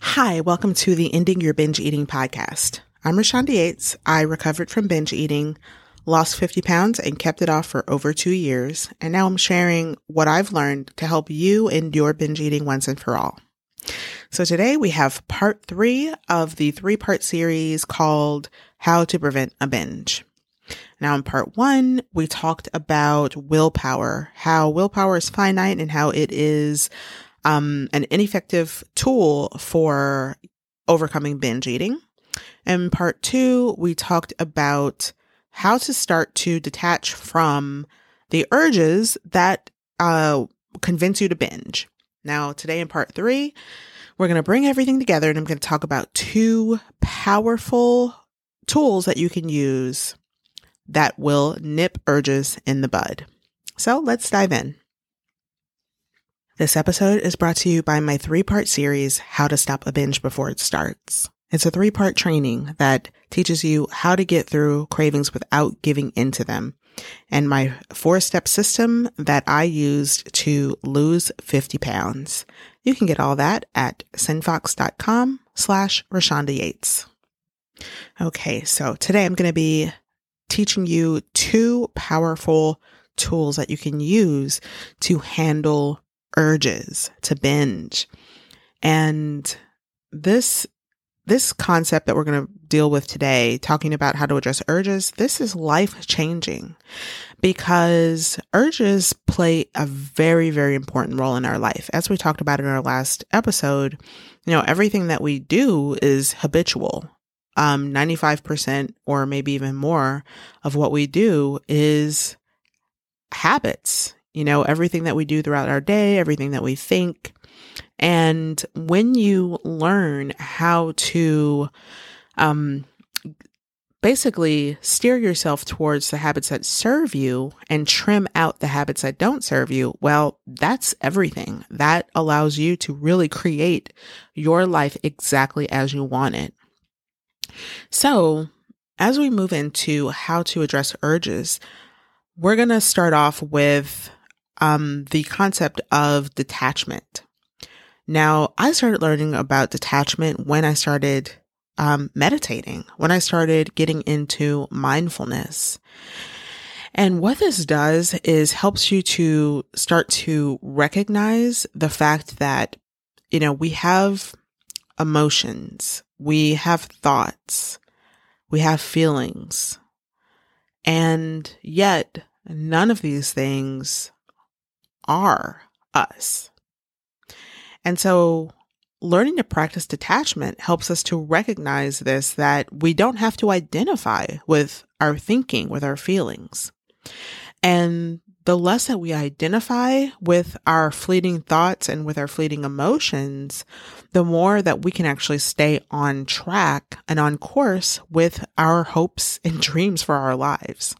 Hi, welcome to the Ending Your Binge Eating podcast. I'm Reshanda Yates. I recovered from binge eating, lost 50 pounds, and kept it off for over two years. And now I'm sharing what I've learned to help you end your binge eating once and for all. So today we have part three of the three part series called How to Prevent a Binge. Now, in part one, we talked about willpower, how willpower is finite and how it is um, an ineffective tool for overcoming binge eating. In part two, we talked about how to start to detach from the urges that uh, convince you to binge. Now, today in part three, we're going to bring everything together and I'm going to talk about two powerful tools that you can use that will nip urges in the bud. So let's dive in. This episode is brought to you by my three part series, How to Stop a Binge Before It Starts. It's a three part training that teaches you how to get through cravings without giving into them and my four step system that I used to lose 50 pounds. You can get all that at sendfox.com slash Reshanda Yates. Okay, so today I'm going to be teaching you two powerful tools that you can use to handle urges to binge. And this this concept that we're going to deal with today, talking about how to address urges, this is life changing because urges play a very, very important role in our life. As we talked about in our last episode, you know, everything that we do is habitual. Um, 95% or maybe even more of what we do is habits. You know, everything that we do throughout our day, everything that we think, and when you learn how to, um, basically steer yourself towards the habits that serve you and trim out the habits that don't serve you, well, that's everything. That allows you to really create your life exactly as you want it. So, as we move into how to address urges, we're going to start off with um, the concept of detachment. Now, I started learning about detachment when I started um, meditating, when I started getting into mindfulness. And what this does is helps you to start to recognize the fact that, you know, we have emotions, we have thoughts, we have feelings, and yet none of these things are us. And so learning to practice detachment helps us to recognize this that we don't have to identify with our thinking, with our feelings. And the less that we identify with our fleeting thoughts and with our fleeting emotions, the more that we can actually stay on track and on course with our hopes and dreams for our lives.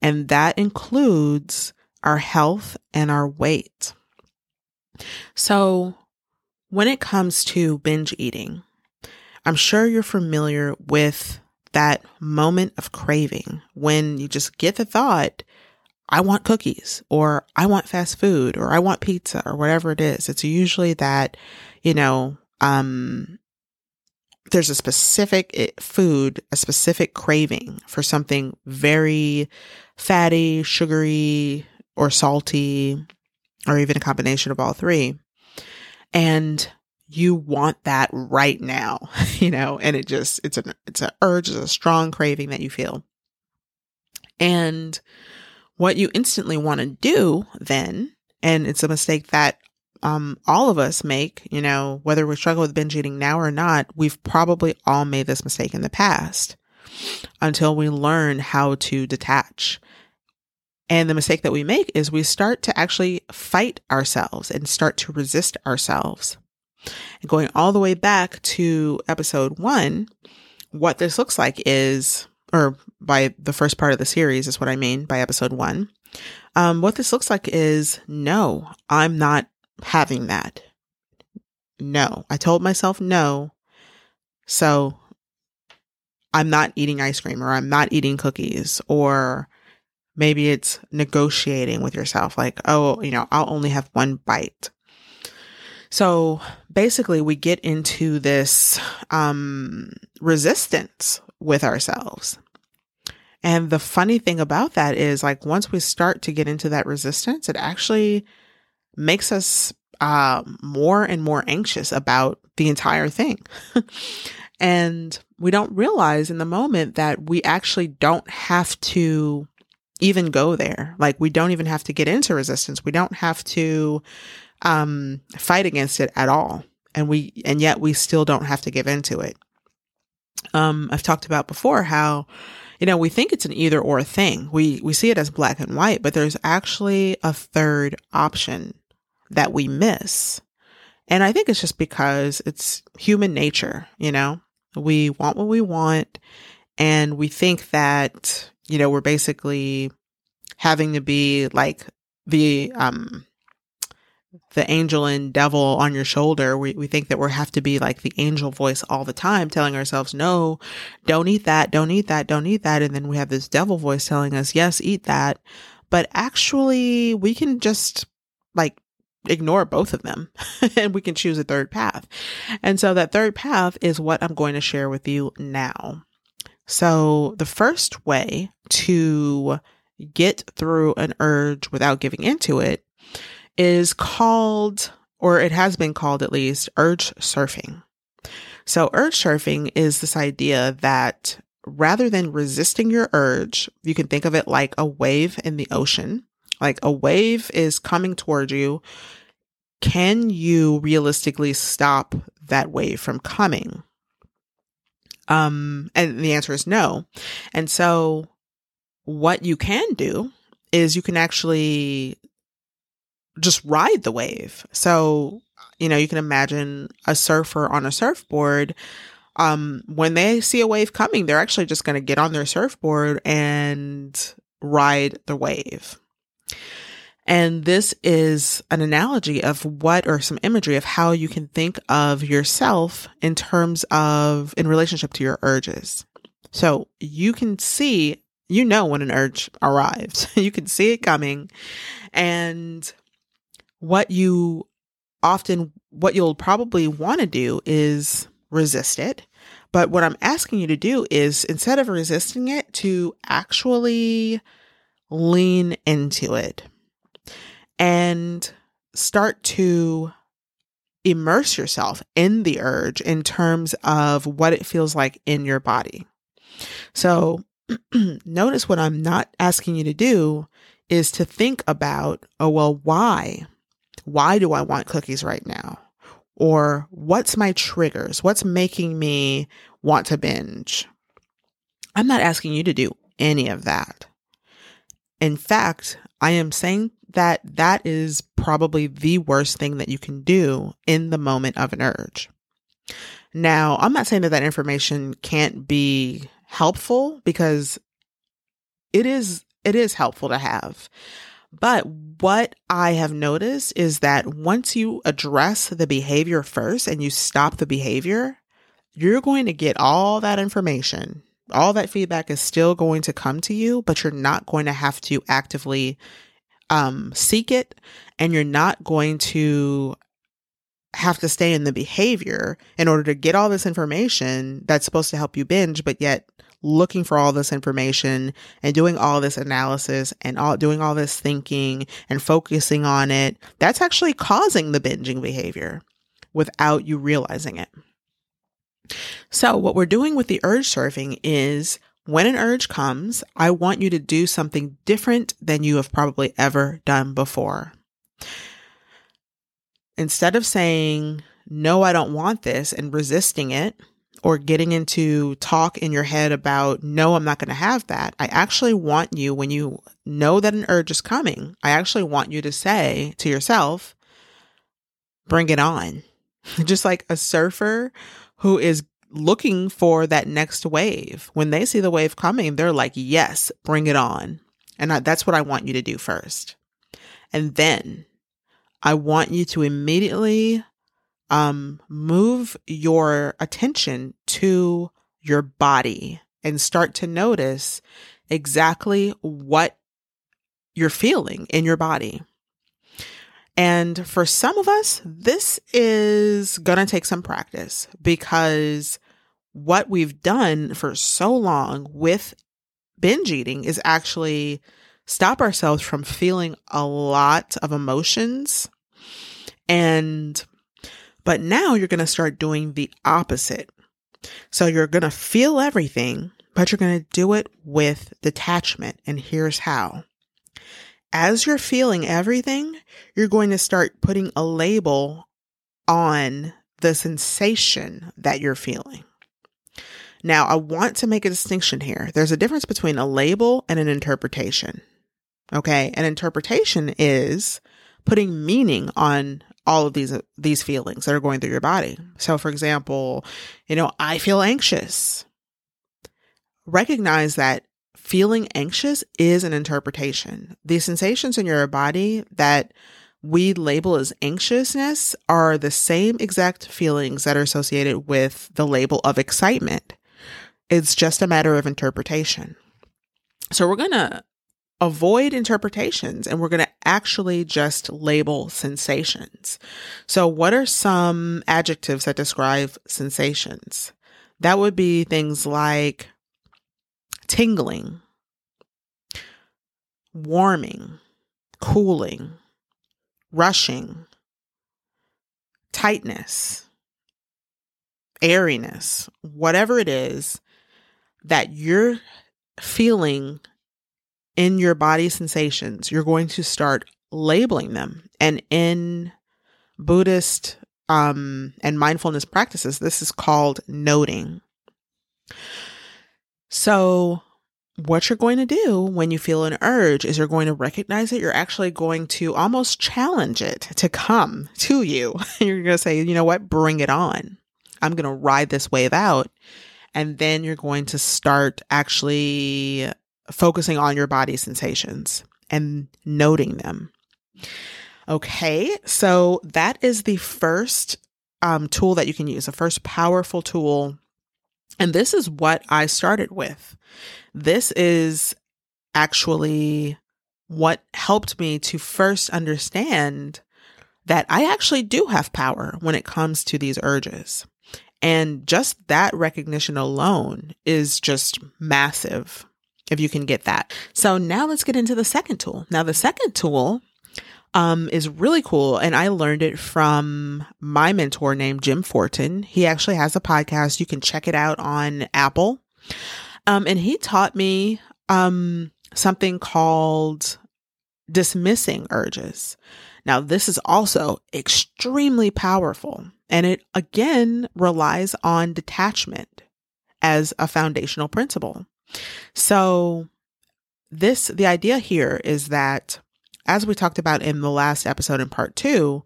And that includes our health and our weight. So, when it comes to binge eating, I'm sure you're familiar with that moment of craving when you just get the thought, I want cookies or I want fast food or I want pizza or whatever it is. It's usually that, you know, um, there's a specific eh, food, a specific craving for something very fatty, sugary, or salty, or even a combination of all three. And you want that right now, you know, and it just, it's an, it's an urge, it's a strong craving that you feel. And what you instantly want to do then, and it's a mistake that um, all of us make, you know, whether we struggle with binge eating now or not, we've probably all made this mistake in the past until we learn how to detach and the mistake that we make is we start to actually fight ourselves and start to resist ourselves. And going all the way back to episode one, what this looks like is, or by the first part of the series is what I mean by episode one. Um, what this looks like is no, I'm not having that. No, I told myself no. So I'm not eating ice cream or I'm not eating cookies or Maybe it's negotiating with yourself, like, oh, you know, I'll only have one bite. So basically, we get into this um, resistance with ourselves. And the funny thing about that is, like, once we start to get into that resistance, it actually makes us uh, more and more anxious about the entire thing. and we don't realize in the moment that we actually don't have to even go there. Like, we don't even have to get into resistance. We don't have to um, fight against it at all. And we, and yet we still don't have to give into it. Um, I've talked about before how, you know, we think it's an either or thing. We, we see it as black and white, but there's actually a third option that we miss. And I think it's just because it's human nature, you know, we want what we want and we think that, you know, we're basically having to be like the, um, the angel and devil on your shoulder. We, we think that we have to be like the angel voice all the time, telling ourselves, no, don't eat that, don't eat that, don't eat that. And then we have this devil voice telling us, yes, eat that. But actually, we can just like ignore both of them and we can choose a third path. And so that third path is what I'm going to share with you now. So the first way to get through an urge without giving into it is called, or it has been called at least, urge surfing. So, urge surfing is this idea that rather than resisting your urge, you can think of it like a wave in the ocean. Like a wave is coming toward you. Can you realistically stop that wave from coming? Um, and the answer is no. And so, what you can do is you can actually just ride the wave. So, you know, you can imagine a surfer on a surfboard. Um, when they see a wave coming, they're actually just going to get on their surfboard and ride the wave. And this is an analogy of what, or some imagery of how you can think of yourself in terms of, in relationship to your urges. So you can see, you know, when an urge arrives, you can see it coming. And what you often, what you'll probably want to do is resist it. But what I'm asking you to do is instead of resisting it, to actually lean into it and start to immerse yourself in the urge in terms of what it feels like in your body. So notice what I'm not asking you to do is to think about, oh, well, why? Why do I want cookies right now? Or what's my triggers? What's making me want to binge? I'm not asking you to do any of that. In fact, I am saying that that is probably the worst thing that you can do in the moment of an urge. Now, I'm not saying that that information can't be helpful because it is it is helpful to have. But what I have noticed is that once you address the behavior first and you stop the behavior, you're going to get all that information. All that feedback is still going to come to you, but you're not going to have to actively um, seek it and you're not going to have to stay in the behavior in order to get all this information that's supposed to help you binge, but yet looking for all this information and doing all this analysis and all doing all this thinking and focusing on it, that's actually causing the binging behavior without you realizing it. So, what we're doing with the urge surfing is when an urge comes, I want you to do something different than you have probably ever done before. Instead of saying, no, I don't want this and resisting it, or getting into talk in your head about, no, I'm not going to have that. I actually want you, when you know that an urge is coming, I actually want you to say to yourself, bring it on. Just like a surfer who is looking for that next wave. When they see the wave coming, they're like, yes, bring it on. And I, that's what I want you to do first. And then I want you to immediately um, move your attention to your body and start to notice exactly what you're feeling in your body. And for some of us, this is going to take some practice because what we've done for so long with binge eating is actually stop ourselves from feeling a lot of emotions. And, but now you're going to start doing the opposite. So you're going to feel everything, but you're going to do it with detachment. And here's how. As you're feeling everything, you're going to start putting a label on the sensation that you're feeling. Now, I want to make a distinction here. There's a difference between a label and an interpretation. Okay. An interpretation is putting meaning on all of these, these feelings that are going through your body. So, for example, you know, I feel anxious. Recognize that feeling anxious is an interpretation. The sensations in your body that we label as anxiousness are the same exact feelings that are associated with the label of excitement. It's just a matter of interpretation. So we're going to avoid interpretations and we're going to actually just label sensations. So what are some adjectives that describe sensations? That would be things like tingling, warming, cooling, rushing, tightness, airiness, whatever it is that you're feeling in your body sensations, you're going to start labeling them. And in Buddhist um, and mindfulness practices, this is called noting. So, what you're going to do when you feel an urge is you're going to recognize it. You're actually going to almost challenge it to come to you. you're going to say, you know what, bring it on. I'm going to ride this wave out. And then you're going to start actually focusing on your body sensations and noting them. Okay, so that is the first um, tool that you can use, the first powerful tool. And this is what I started with. This is actually what helped me to first understand that I actually do have power when it comes to these urges. And just that recognition alone is just massive if you can get that. So now let's get into the second tool. Now, the second tool um, is really cool. And I learned it from my mentor named Jim Fortin. He actually has a podcast. You can check it out on Apple. Um, and he taught me um, something called dismissing urges. Now, this is also extremely powerful. And it again relies on detachment as a foundational principle. So, this, the idea here is that, as we talked about in the last episode in part two,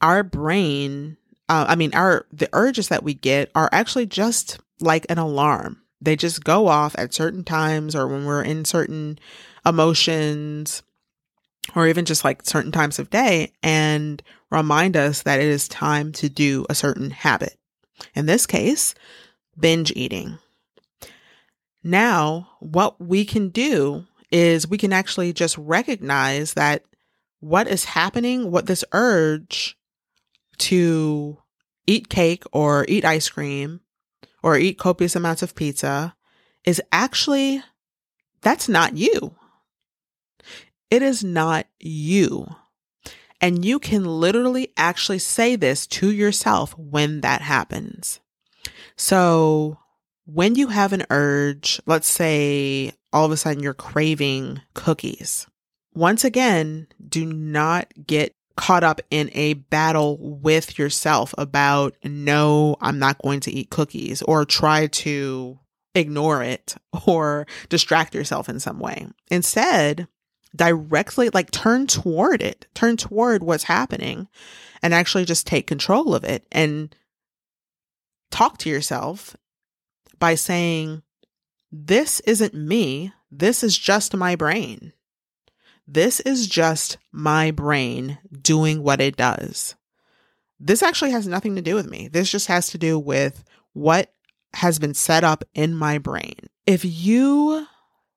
our brain, uh, I mean, our, the urges that we get are actually just like an alarm. They just go off at certain times or when we're in certain emotions or even just like certain times of day and remind us that it is time to do a certain habit. In this case, binge eating. Now, what we can do is we can actually just recognize that what is happening, what this urge to eat cake or eat ice cream or eat copious amounts of pizza is actually, that's not you. It is not you. And you can literally actually say this to yourself when that happens. So when you have an urge, let's say all of a sudden you're craving cookies, once again, do not get caught up in a battle with yourself about, no, I'm not going to eat cookies or try to ignore it or distract yourself in some way. Instead, directly like turn toward it, turn toward what's happening and actually just take control of it and talk to yourself by saying, This isn't me. This is just my brain. This is just my brain doing what it does. This actually has nothing to do with me. This just has to do with what has been set up in my brain. If you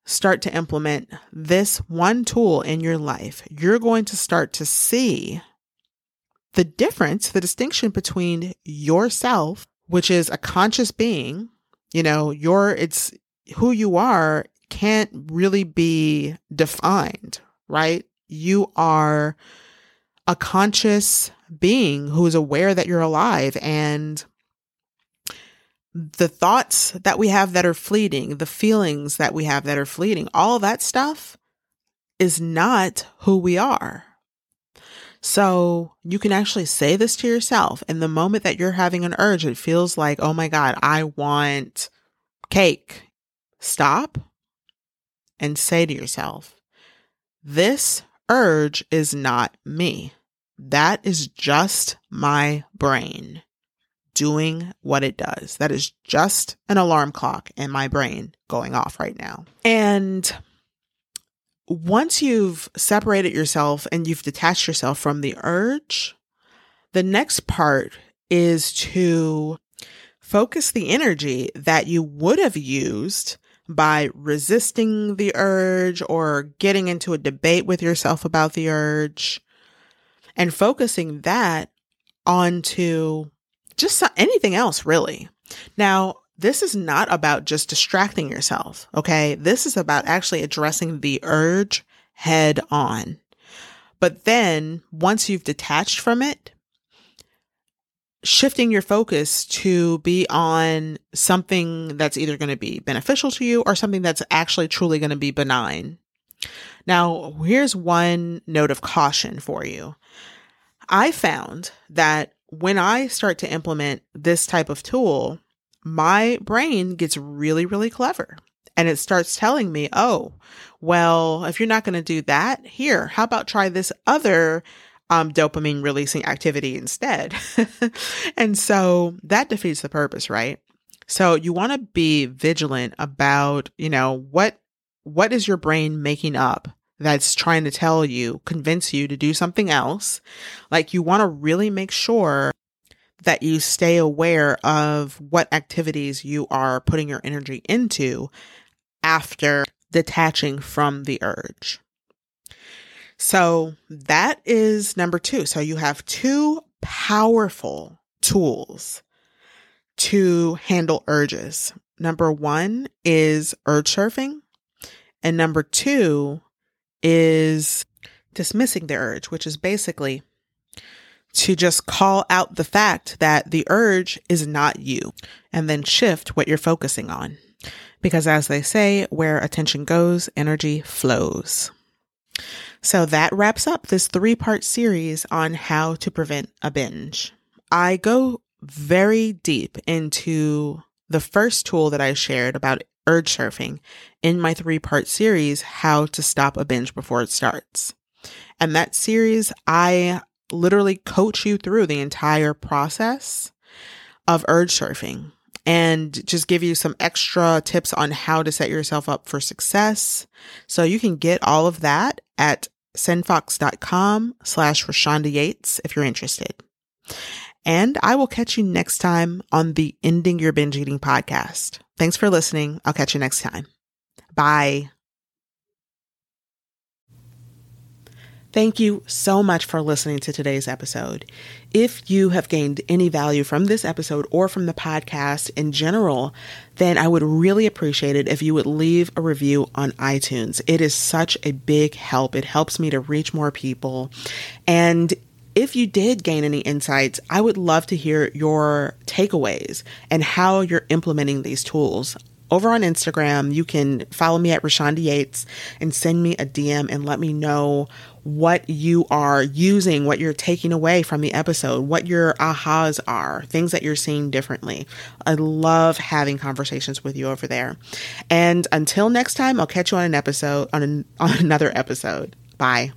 start to implement this one tool in your life, you're going to start to see the difference, the distinction between yourself, which is a conscious being, you know, your, it's who you are can't really be defined, right? You are a conscious being who is aware that you're alive and the thoughts that we have that are fleeting, the feelings that we have that are fleeting, all that stuff is not who we are. So you can actually say this to yourself. In the moment that you're having an urge, it feels like, oh my God, I want cake. Stop and say to yourself, this urge is not me. That is just my brain doing what it does. That is just an alarm clock in my brain going off right now. And once you've separated yourself and you've detached yourself from the urge, the next part is to focus the energy that you would have used by resisting the urge or getting into a debate with yourself about the urge and focusing that onto just anything else, really. Now, this is not about just distracting yourself. Okay. This is about actually addressing the urge head on. But then once you've detached from it, shifting your focus to be on something that's either going to be beneficial to you or something that's actually truly going to be benign. Now, here's one note of caution for you. I found that when I start to implement this type of tool, my brain gets really, really clever and it starts telling me, oh, well, if you're not going to do that, here, how about try this other um, dopamine releasing activity instead? and so that defeats the purpose, right? So you want to be vigilant about, you know, what what is your brain making up that's trying to tell you, convince you to do something else? Like you want to really make sure that you stay aware of what activities you are putting your energy into after detaching from the urge. So that is number two. So you have two powerful tools to handle urges. Number one is urge surfing. And number two is dismissing the urge, which is basically to just call out the fact that the urge is not you and then shift what you're focusing on. Because as they say, where attention goes, energy flows. So that wraps up this three part series on how to prevent a binge. I go very deep into the first tool that I shared about urge surfing in my three part series, How to Stop a Binge Before It Starts. And that series, I literally coach you through the entire process of urge surfing and just give you some extra tips on how to set yourself up for success. So you can get all of that at sendfox.com slash Reshanda Yates if you're interested. And I will catch you next time on the Ending Your Binge Eating podcast. Thanks for listening. I'll catch you next time. Bye. Thank you so much for listening to today's episode. If you have gained any value from this episode or from the podcast in general, then I would really appreciate it if you would leave a review on iTunes. It is such a big help. It helps me to reach more people. And if you did gain any insights, I would love to hear your takeaways and how you're implementing these tools over on Instagram, you can follow me at Reshanda Yates and send me a DM and let me know what you are using, what you're taking away from the episode, what your ahas are, things that you're seeing differently. I love having conversations with you over there. And until next time, I'll catch you on an episode, on, an, on another episode. Bye.